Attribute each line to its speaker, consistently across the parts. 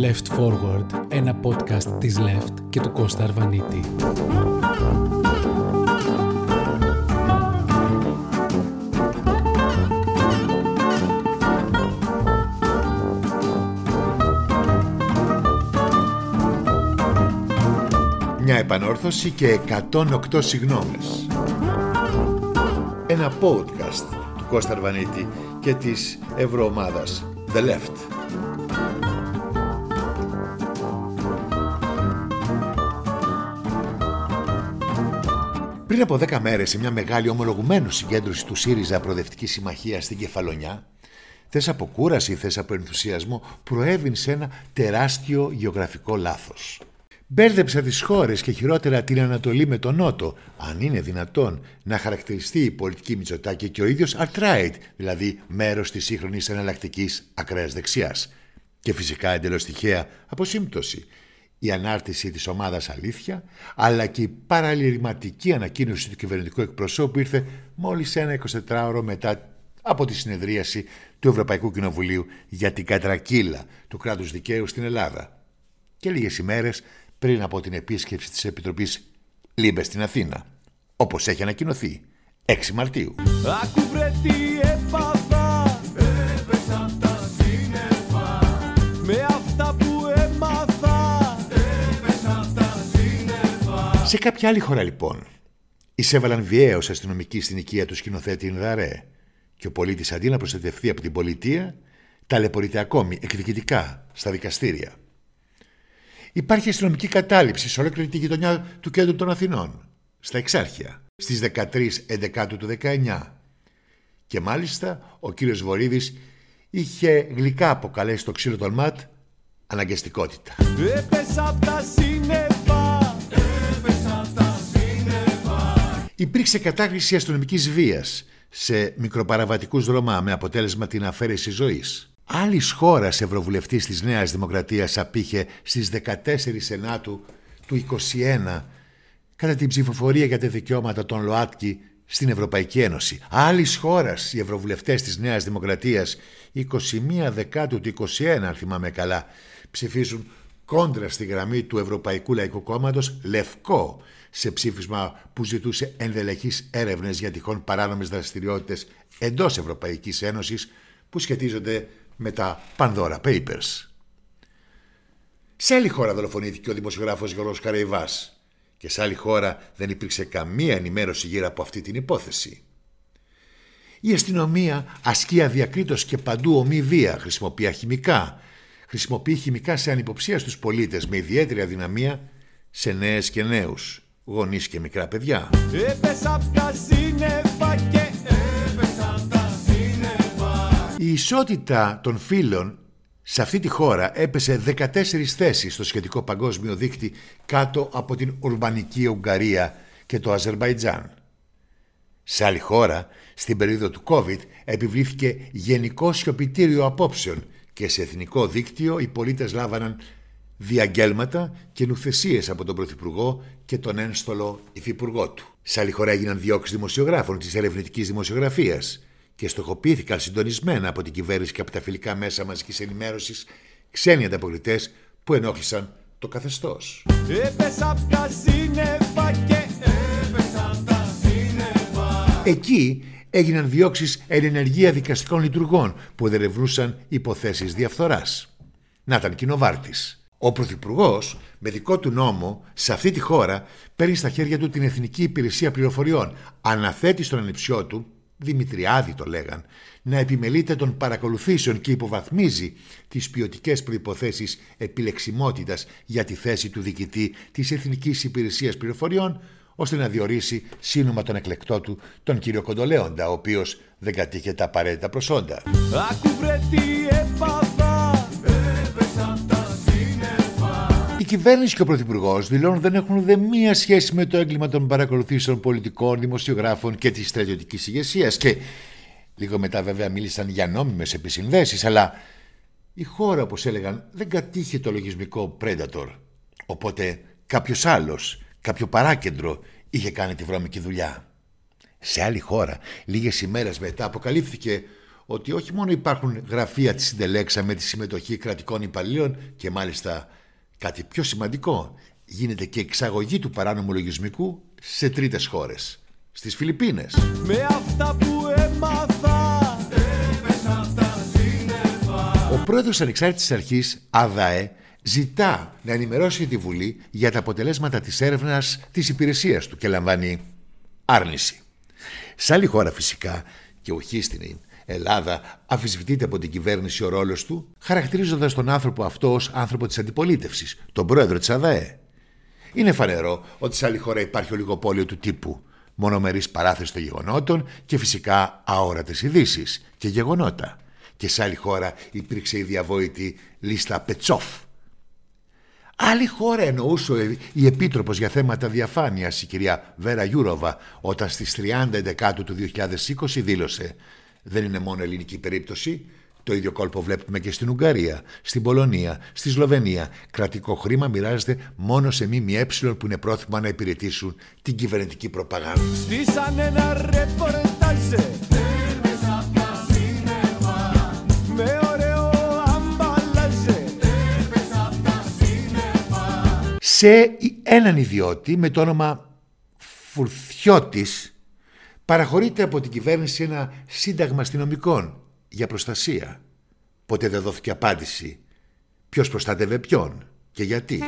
Speaker 1: Left Forward, ένα podcast της Left και του Κώστα Αρβανίτη.
Speaker 2: Μια επανόρθωση και 108 συγγνώμες. Ένα podcast του Κώστα Αρβανίτη και της Ευρωομάδας The Left. Πριν από 10 μέρες σε μια μεγάλη ομολογουμένου συγκέντρωση του ΣΥΡΙΖΑ Προοδευτικής Συμμαχίας στην Κεφαλονιά, θες από κούραση, θες από ενθουσιασμό, προέβην σε ένα τεράστιο γεωγραφικό λάθος. Μπέρδεψα τις χώρες και χειρότερα την Ανατολή με τον Νότο, αν είναι δυνατόν να χαρακτηριστεί η πολιτική Μητσοτάκη και ο ίδιος alt-right, δηλαδή μέρος της σύγχρονης εναλλακτικής ακραίας δεξιάς. Και φυσικά εντελώς τυχαία από σύμπτωση. Η ανάρτηση της ομάδας Αλήθειας, αλλά και η παραληρηματική ανακοίνωση του κυβερνητικού εκπροσώπου ήρθε μόλις ένα 24ωρο μετά από τη συνεδρίαση του Ευρωπαϊκού Κοινοβουλίου για την κατρακύλα του κράτους δικαίου στην Ελλάδα. Και λίγες ημέρες πριν από την επίσκεψη της Επιτροπής LIBE στην Αθήνα, όπως έχει ανακοινωθεί 6 Μαρτίου.
Speaker 3: Άκου
Speaker 2: Σε κάποια άλλη χώρα λοιπόν, εισέβαλαν βιαίως αστυνομικοί στην οικία τους σκηνοθέτη Ινδαρέ και ο πολίτης αντί να προστατευτεί από την πολιτεία, ταλαιπωρείται ακόμη εκδικητικά στα δικαστήρια. Υπάρχει αστυνομική κατάληψη σε ολόκληρη τη γειτονιά του κέντρου των Αθηνών, στα Εξάρχεια, στις 13 Εντεκάτου του 19. Και μάλιστα ο κύριος Βορύδης είχε γλυκά αποκαλέσει το ξύλο των ΜΑΤ αναγκαστικότητα.
Speaker 3: Έπεσα απ' τα
Speaker 2: Υπήρξε κατάχρηση αστυνομικής βίας σε μικροπαραβατικούς δρομά με αποτέλεσμα την αφαίρεση ζωής. Άλλης χώρας ευρωβουλευτής της Νέας Δημοκρατίας απήχε στις 14 Σενάτου του 21 κατά την ψηφοφορία για τα δικαιώματα των ΛΟΑΤΚΙ στην Ευρωπαϊκή Ένωση. Άλλης χώρας οι ευρωβουλευτές της Νέας Δημοκρατίας 21 Δεκάτου του 21, αν θυμάμαι καλά, ψηφίζουν κόντρα στη γραμμή του Ευρωπαϊκού Λαϊκού Κόμματος Λευκό σε ψήφισμα που ζητούσε ενδελεχείς έρευνες για τυχόν παράνομες δραστηριότητες εντός Ευρωπαϊκής Ένωσης που σχετίζονται με τα Pandora Papers. Σε άλλη χώρα δολοφονήθηκε ο δημοσιογράφος Γιώργος Καραϊβάς και σε άλλη χώρα δεν υπήρξε καμία ενημέρωση γύρω από αυτή την υπόθεση. Η αστυνομία ασκεί αδιακρίτως και παντού ομή βία, χρησιμοποιεί χημικά, χρησιμοποιεί χημικά σε ανυποψία στους πολίτες με ιδιαίτερη αδυναμία σε νέες και νέους, γονείς και μικρά παιδιά.
Speaker 3: Έπεσα απ' τα σύννεφα και έπεσα απ' τα σύννεφα
Speaker 2: Η ισότητα των φύλων σε αυτή τη χώρα έπεσε 14 θέσεις στο σχετικό παγκόσμιο δίκτυ κάτω από την ουρμπανική Ουγγαρία και το Αζερβαϊτζάν. Σε άλλη χώρα, στην περίοδο του COVID, επιβλήθηκε γενικό σιωπητήριο απόψεων και σε εθνικό δίκτυο οι πολίτες λάβαναν διαγγέλματα και νουθεσίες από τον Πρωθυπουργό και τον ένστολο υφυπουργό του. Σε άλλη χώρα έγιναν διώξεις δημοσιογράφων της ερευνητικής δημοσιογραφίας και στοχοποιήθηκαν συντονισμένα από την κυβέρνηση και από τα φιλικά μέσα μαζικής ενημέρωσης ξένοι ανταποκριτές που ενόχλησαν το καθεστώς.
Speaker 3: Έπεσα απ' τα σύννεφα και έπεσα απ' τα σύννεφα
Speaker 2: Εκεί έγιναν διώξεις εν ενεργεία δικαστικών λειτουργών που ερευνούσαν υποθέσεις διαφθοράς. Να ήταν κοινοβάρτης. Ο Πρωθυπουργός, με δικό του νόμο, σε αυτή τη χώρα παίρνει στα χέρια του την Εθνική Υπηρεσία Πληροφοριών. Αναθέτει στον ανιψιό του, Δημητριάδη το λέγαν, να επιμελείται των παρακολουθήσεων και υποβαθμίζει τις ποιοτικές προϋποθέσεις επιλεξιμότητας για τη θέση του διοικητή της Εθνικής Υπηρεσίας Πληροφοριών, ώστε να διορίσει σύνομα τον εκλεκτό του, τον κύριο Κοντολέοντα, ο οποίος δεν κατήχε τα απαραίτητα προσόντα.
Speaker 3: Άκου
Speaker 2: κυβέρνηση και ο Πρωθυπουργός δηλώνουν δεν έχουν δε μία σχέση με το έγκλημα των παρακολουθήσεων πολιτικών, δημοσιογράφων και της στρατιωτικής ηγεσίας. Και λίγο μετά, βέβαια, μίλησαν για νόμιμες επισυνδέσεις, αλλά η χώρα, όπως έλεγαν, δεν κατήχε το λογισμικό Predator. Οπότε κάποιος άλλος, κάποιο παράκεντρο είχε κάνει τη βρώμικη δουλειά. Σε άλλη χώρα, λίγες ημέρες μετά, αποκαλύφθηκε ότι όχι μόνο υπάρχουν γραφεία της συντελέξα με τη συμμετοχή κρατικών υπαλλήλων και μάλιστα κάτι πιο σημαντικό, γίνεται και εξαγωγή του παράνομου λογισμικού σε τρίτες χώρες. Στις Φιλιππίνες.
Speaker 3: Με αυτά που έμαθα Έπεσα απ' τα σύννεφα
Speaker 2: Ο πρόεδρος Ανεξάρτητης Αρχής, ΑΔΑΕ, ζητά να ενημερώσει τη Βουλή για τα αποτελέσματα της έρευνας της υπηρεσίας του και λαμβάνει άρνηση. Σε άλλη χώρα φυσικά, και όχι στην Ελλάδα, αμφισβητείται από την κυβέρνηση ο ρόλος του, χαρακτηρίζοντας τον άνθρωπο αυτό ως άνθρωπο της αντιπολίτευσης, τον πρόεδρο της ΑΔΑΕ. Είναι φανερό ότι σε άλλη χώρα υπάρχει ολιγοπόλιο του τύπου μονομερής παράθεση των γεγονότων και φυσικά αόρατες ειδήσεις και γεγονότα. Και σε άλλη χώρα υπήρξε η διαβόητη λίστα Πέτσα. Άλλη χώρα εννοούσε ο- η Επίτροπος για θέματα διαφάνειας, η κυρία Βέρα Γιούροβα, όταν στις 30 Δεκάτου του 2020 δήλωσε «Δεν είναι μόνο ελληνική περίπτωση, το ίδιο κόλπο βλέπουμε και στην Ουγγαρία, στην Πολωνία, στη Σλοβενία. Κρατικό χρήμα μοιράζεται μόνο σε ΜΜΕ που είναι πρόθυμα να υπηρετήσουν την κυβερνητική προπαγάνδα.
Speaker 3: Στήσαν ένα ρεπορτάζ Έπεσα απ' τα σύννεφα Με ωραίο αμπαλάζ Έπεσα απ' τα σύννεφα
Speaker 2: σε έναν ιδιώτη με το όνομα Φουρθιώτης παραχωρείται από την κυβέρνηση ένα σύνταγμα αστυνομικών για προστασία. Ποτέ δεν δόθηκε απάντηση ποιος προστάτευε ποιον και γιατί.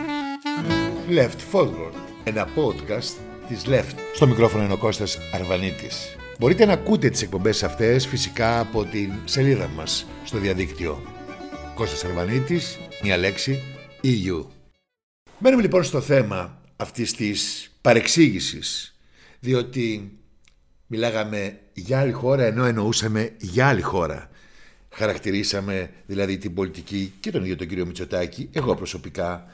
Speaker 2: Left Forward, ένα podcast της Left. Στο μικρόφωνο είναι ο Κώστας Αρβανίτης. Μπορείτε να ακούτε τις εκπομπές αυτές φυσικά από την σελίδα μας στο διαδίκτυο. Κώστας Αρβανίτης, μία λέξη, EU. Μένουμε λοιπόν στο θέμα αυτής της παρεξήγησης, διότι μιλάγαμε για άλλη χώρα ενώ εννοούσαμε για άλλη χώρα. Χαρακτηρίσαμε δηλαδή την πολιτική και τον ίδιο τον κύριο Μητσοτάκη, εγώ προσωπικά,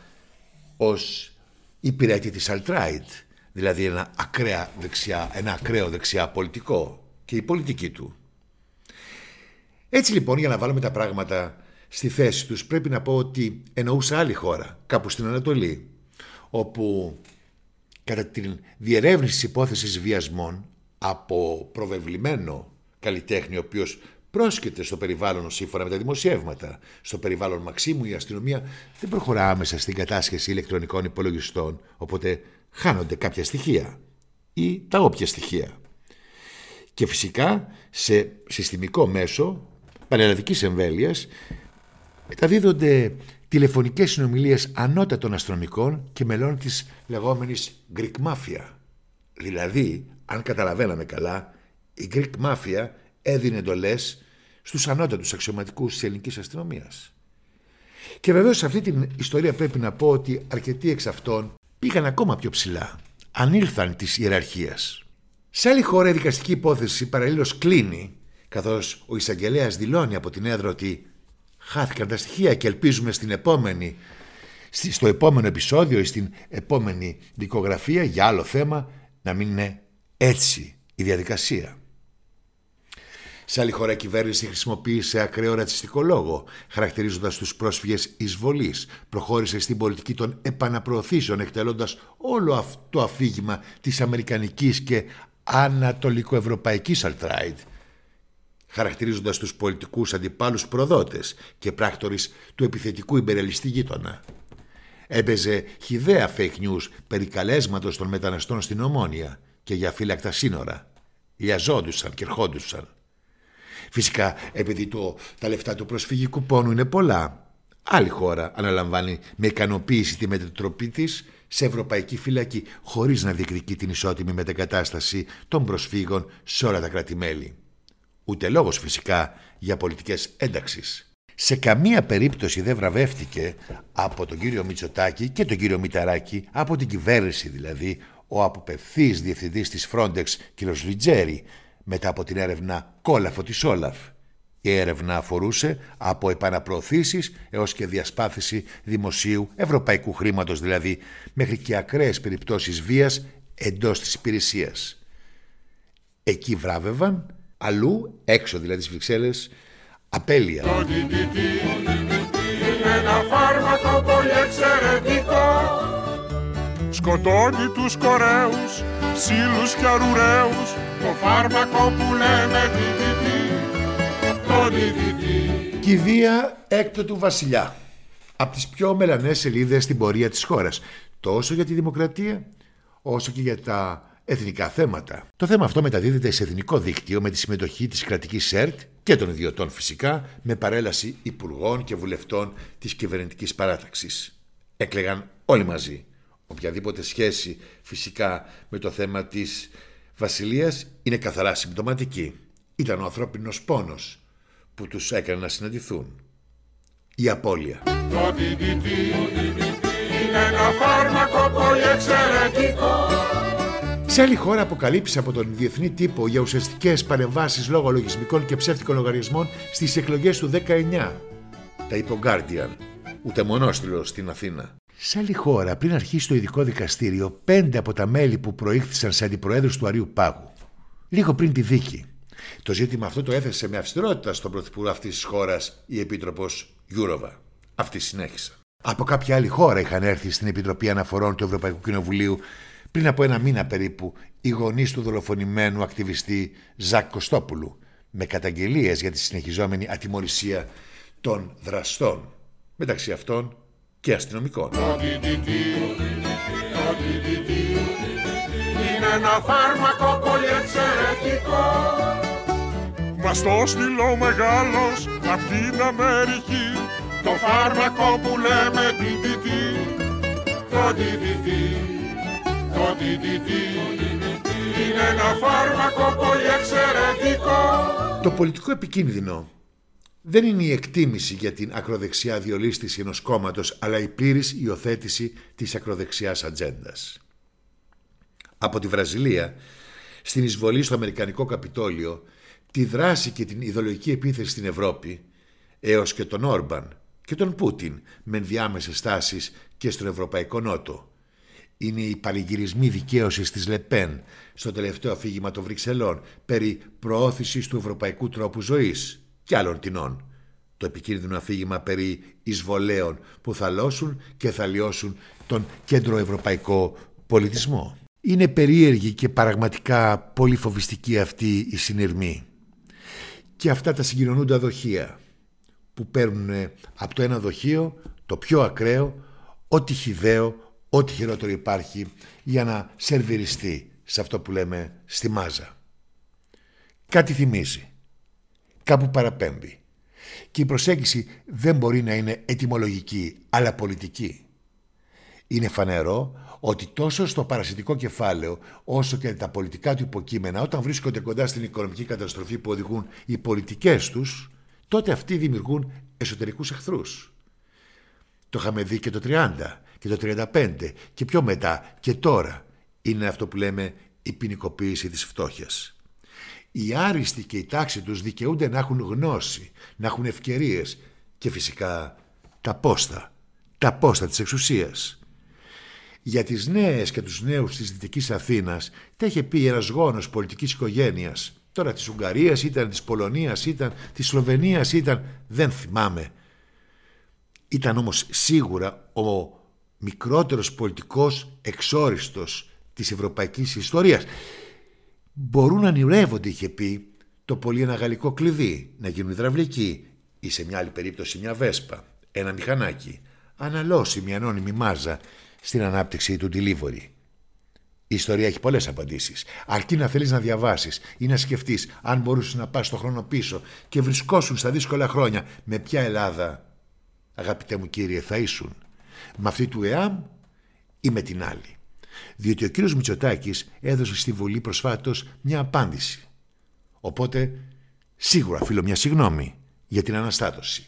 Speaker 2: ως υπηρέτη της Αλτράιτ, δηλαδή ένα, ακραία δεξιά, ένα ακραίο δεξιά πολιτικό και η πολιτική του. Έτσι λοιπόν για να βάλουμε τα πράγματα στη θέση τους πρέπει να πω ότι εννοούσα άλλη χώρα, κάπου στην Ανατολή, όπου κατά την διερεύνηση της υπόθεσης βιασμών από προβεβλημένο καλλιτέχνη ο οποίος πρόσκειται στο περιβάλλον σύμφωνα με τα δημοσιεύματα. Στο περιβάλλον Μαξίμου η αστυνομία δεν προχωρά άμεσα στην κατάσχεση ηλεκτρονικών υπολογιστών, οπότε χάνονται κάποια στοιχεία ή τα όποια στοιχεία. Και φυσικά σε συστημικό μέσο πανελλαδικής εμβέλειας μεταδίδονται τηλεφωνικές συνομιλίες ανώτατων αστυνομικών και μελών της λεγόμενης Greek Mafia. Δηλαδή, αν καταλαβαίναμε καλά, η Greek Mafia έδινε εντολές στους ανώτατους αξιωματικούς της ελληνικής αστυνομίας. Και βεβαίως σε αυτή την ιστορία πρέπει να πω ότι αρκετοί εξ αυτών πήγαν ακόμα πιο ψηλά. Ανήλθαν της ιεραρχίας. Σε άλλη χώρα η δικαστική υπόθεση παραλλήλως κλείνει, καθώς ο εισαγγελέας δηλώνει από την έδρα ότι χάθηκαν τα στοιχεία και ελπίζουμε στην επόμενη, στη- στο επόμενο επεισόδιο ή στην επόμενη δικογραφία για άλλο θέμα να μην είναι έτσι η διαδικασία. Σε άλλη χώρα η κυβέρνηση χρησιμοποίησε ακραίο ρατσιστικό λόγο, χαρακτηρίζοντας τους πρόσφυγες εισβολή. Προχώρησε στην πολιτική των επαναπροωθήσεων, εκτελώντας όλο αυτό το αφήγημα της αμερικανικής και ανατολικοευρωπαϊκής alt-right, χαρακτηρίζοντας τους πολιτικούς αντιπάλους προδότες και πράκτορες του επιθετικού υπερελιστή γείτονα. Έπαιζε χιδέα fake news περί καλέσματος των μεταναστών στην Ομόνια και για φύλακτα σύνορα. Λιαζόντουσαν και ερχόντουσαν. Φυσικά, επειδή το, τα λεφτά του προσφυγικού πόνου είναι πολλά, άλλη χώρα αναλαμβάνει με ικανοποίηση τη μετατροπή της σε ευρωπαϊκή φυλακή, χωρίς να διεκδικεί την ισότιμη μετεγκατάσταση των προσφύγων σε όλα τα κράτη-μέλη. Ούτε λόγος φυσικά για πολιτικές ένταξεις. Σε καμία περίπτωση δεν βραβεύτηκε από τον κύριο Μητσοτάκη και τον κύριο Μηταράκη, από την κυβέρνηση δηλαδή, ο αποπευθής διευθυντής της Frontex κ. Λιτζέρη, μετά από την έρευνα κόλαφο της Όλαφ. Η έρευνα αφορούσε από επαναπροωθήσεις έως και διασπάθηση δημοσίου ευρωπαϊκού χρήματος δηλαδή, μέχρι και ακραίες περιπτώσεις βίας εντός της υπηρεσίας. Εκεί βράβευαν, αλλού, έξω δηλαδή στις Βρυξέλλες, απέλεια.
Speaker 4: Το DDT είναι ένα φάρμακο πολύ εξαιρετικό Σκοτώνει τους κορέους, ψήλους και αρουραίους Το φάρμακο που λέμε DDT Το το DDT.
Speaker 2: Κηδεία έκτοτου βασιλιά. Από τις πιο μελανές σελίδες στην πορεία της χώρας. Τόσο για τη δημοκρατία, όσο και για τα εθνικά θέματα. Το θέμα αυτό μεταδίδεται σε εθνικό δίκτυο με τη συμμετοχή της κρατικής ΣΕΡΤ και των ιδιωτών φυσικά, με παρέλαση υπουργών και βουλευτών της κυβερνητικής παράταξης. Έκλεγαν όλοι μαζί. Οποιαδήποτε σχέση φυσικά με το θέμα της βασιλείας είναι καθαρά συμπτωματική. Ήταν ο ανθρώπινος πόνος που τους έκανε να συναντηθούν. Η απώλεια.
Speaker 4: Το DDT είναι ένα φάρμακο πολύ εξαιρετικό.
Speaker 2: Σε άλλη χώρα, αποκαλύψει από τον διεθνή τύπο για ουσιαστικές παρεμβάσεις λόγω λογισμικών και ψεύτικων λογαριασμών στις εκλογές του 19. Τα είπε ο Guardian, ούτε μονόστιλο στην Αθήνα. Σε άλλη χώρα, πριν αρχίσει το ειδικό δικαστήριο, πέντε από τα μέλη που προήχθησαν σε αντιπροέδρους του Αρείου Πάγου. Λίγο πριν τη δίκη. Το ζήτημα αυτό το έθεσε με αυστηρότητα στον πρωθυπουργό αυτής της χώρας η Επίτροπος Γιούροβα. Αυτή συνέχισε. Από κάποια άλλη χώρα είχαν έρθει στην Επιτροπή Αναφορών του Ευρωπαϊκού Κοινοβουλίου πριν από ένα μήνα περίπου οι γονείς του δολοφονημένου ακτιβιστή Ζακ Κωστόπουλου με καταγγελίες για τη συνεχιζόμενη ατιμορρησία των δραστών μεταξύ αυτών και αστυνομικών.
Speaker 4: Το DDT, το DDT είναι ένα φάρμακο πολύ εξαιρετικό. Μας το στείλω ο μεγάλος απ' την Αμερική το φάρμακο που λέμε DDT. Το DDT, το DDT είναι ένα φάρμακο πολύ εξαιρετικό.
Speaker 2: Το πολιτικό επικίνδυνο δεν είναι η εκτίμηση για την ακροδεξιά διολίστηση ενός κόμματος, αλλά η πλήρης υιοθέτηση της ακροδεξιάς ατζέντας. Από τη Βραζιλία, στην εισβολή στο Αμερικανικό Καπιτόλιο, τη δράση και την ιδεολογική επίθεση στην Ευρώπη, έως και τον Όρμπαν και τον Πούτιν με ενδιάμεσες στάσεις και στον Ευρωπαϊκό Νότο. Είναι οι παλιγυρισμοί δικαίωσης της Λεπέν στο τελευταίο αφήγημα των Βρυξελών περί προώθησης του ευρωπαϊκού τρόπου ζωής και άλλων τεινών. Το επικίνδυνο αφήγημα περί εισβολέων που θα λώσουν και θα λιώσουν τον κέντρο ευρωπαϊκό πολιτισμό. Είναι περίεργη και πραγματικά πολύ φοβιστική αυτή η συνειρμή. Και αυτά τα συγκοινωνούντα δοχεία που παίρνουν από το ένα δοχείο το πιο ακραίο, ό,τι χιδαίο, ό,τι χειρότερο υπάρχει για να σερβιριστεί σε αυτό που λέμε στη μάζα. Κάτι θυμίζει. Κάπου παραπέμπει. Και η προσέγγιση δεν μπορεί να είναι ετυμολογική, αλλά πολιτική. Είναι φανερό ότι τόσο στο παρασιτικό κεφάλαιο όσο και τα πολιτικά του υποκείμενα όταν βρίσκονται κοντά στην οικονομική καταστροφή που οδηγούν οι πολιτικές τους τότε αυτοί δημιουργούν εσωτερικούς εχθρούς. Το είχαμε δει και το 30 και το 35 και πιο μετά και τώρα είναι αυτό που λέμε η ποινικοποίηση της φτώχειας. Οι άριστοι και η τάξη τους δικαιούνται να έχουν γνώση, να έχουν ευκαιρίες και φυσικά τα πόστα, τα πόστα της εξουσίας. Για τις νέες και τους νέους της Δυτικής Αθήνας τα είχε πει ένας γόνος πολιτικής οικογένειας Τώρα της Ουγγαρίας ήταν, της Πολωνίας ήταν, της Σλοβενίας ήταν, δεν θυμάμαι. Ήταν όμως σίγουρα ο μικρότερος πολιτικός εξόριστος της ευρωπαϊκής ιστορίας. Μπορούν να ονειρεύονται, είχε πει, το πολύ ένα γαλλικό κλειδί, να γίνουν υδραυλικοί ή σε μια άλλη περίπτωση μια βέσπα, ένα μηχανάκι, αναλώσει μια ανώνυμη μάζα στην ανάπτυξη του delivery. Η ιστορία έχει πολλές απαντήσεις. Αρκεί να θέλεις να διαβάσεις ή να σκεφτείς αν μπορούσες να πας το χρόνο πίσω και βρισκόσουν στα δύσκολα χρόνια με ποια Ελλάδα, αγαπητέ μου κύριε, θα ήσουν. Με αυτή του ΕΑΜ ή με την άλλη. Διότι ο κύριος Μητσοτάκης έδωσε στη Βουλή προσφάτως μια απάντηση. Οπότε, σίγουρα φίλο μια συγγνώμη για την αναστάτωση.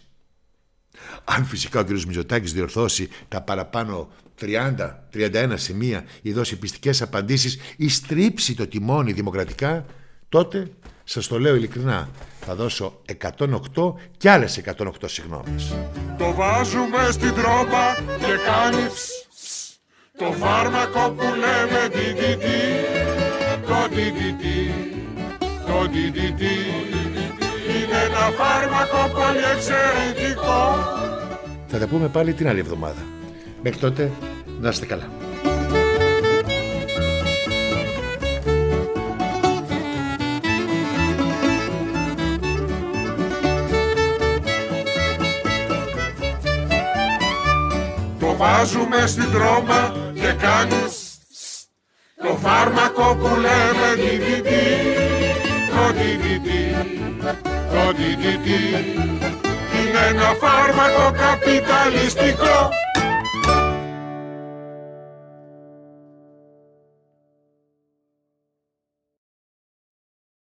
Speaker 2: Αν φυσικά ο κ. Μητσοτάκης διορθώσει τα παραπάνω 30-31 σημεία ή δώσει πιστικές απαντήσεις ή στρίψει το τιμόνι δημοκρατικά, τότε σας το λέω ειλικρινά, θα δώσω 108 και άλλες 108 συγγνώμες.
Speaker 4: Το βάζουμε στην τρόπα και κάνει το φάρμακο που λέμε DDT, το τι το τι είναι ένα φάρμακο πολύ εξαιρετικό.
Speaker 2: Θα τα πούμε πάλι την άλλη εβδομάδα. Μέχρι τότε να είστε καλά.
Speaker 4: Το βάζουμε στην τρόμα και κάνεις. Το φάρμακο που λέμε DDT Το DDT Το DDT Είναι ένα φάρμακο καπιταλιστικό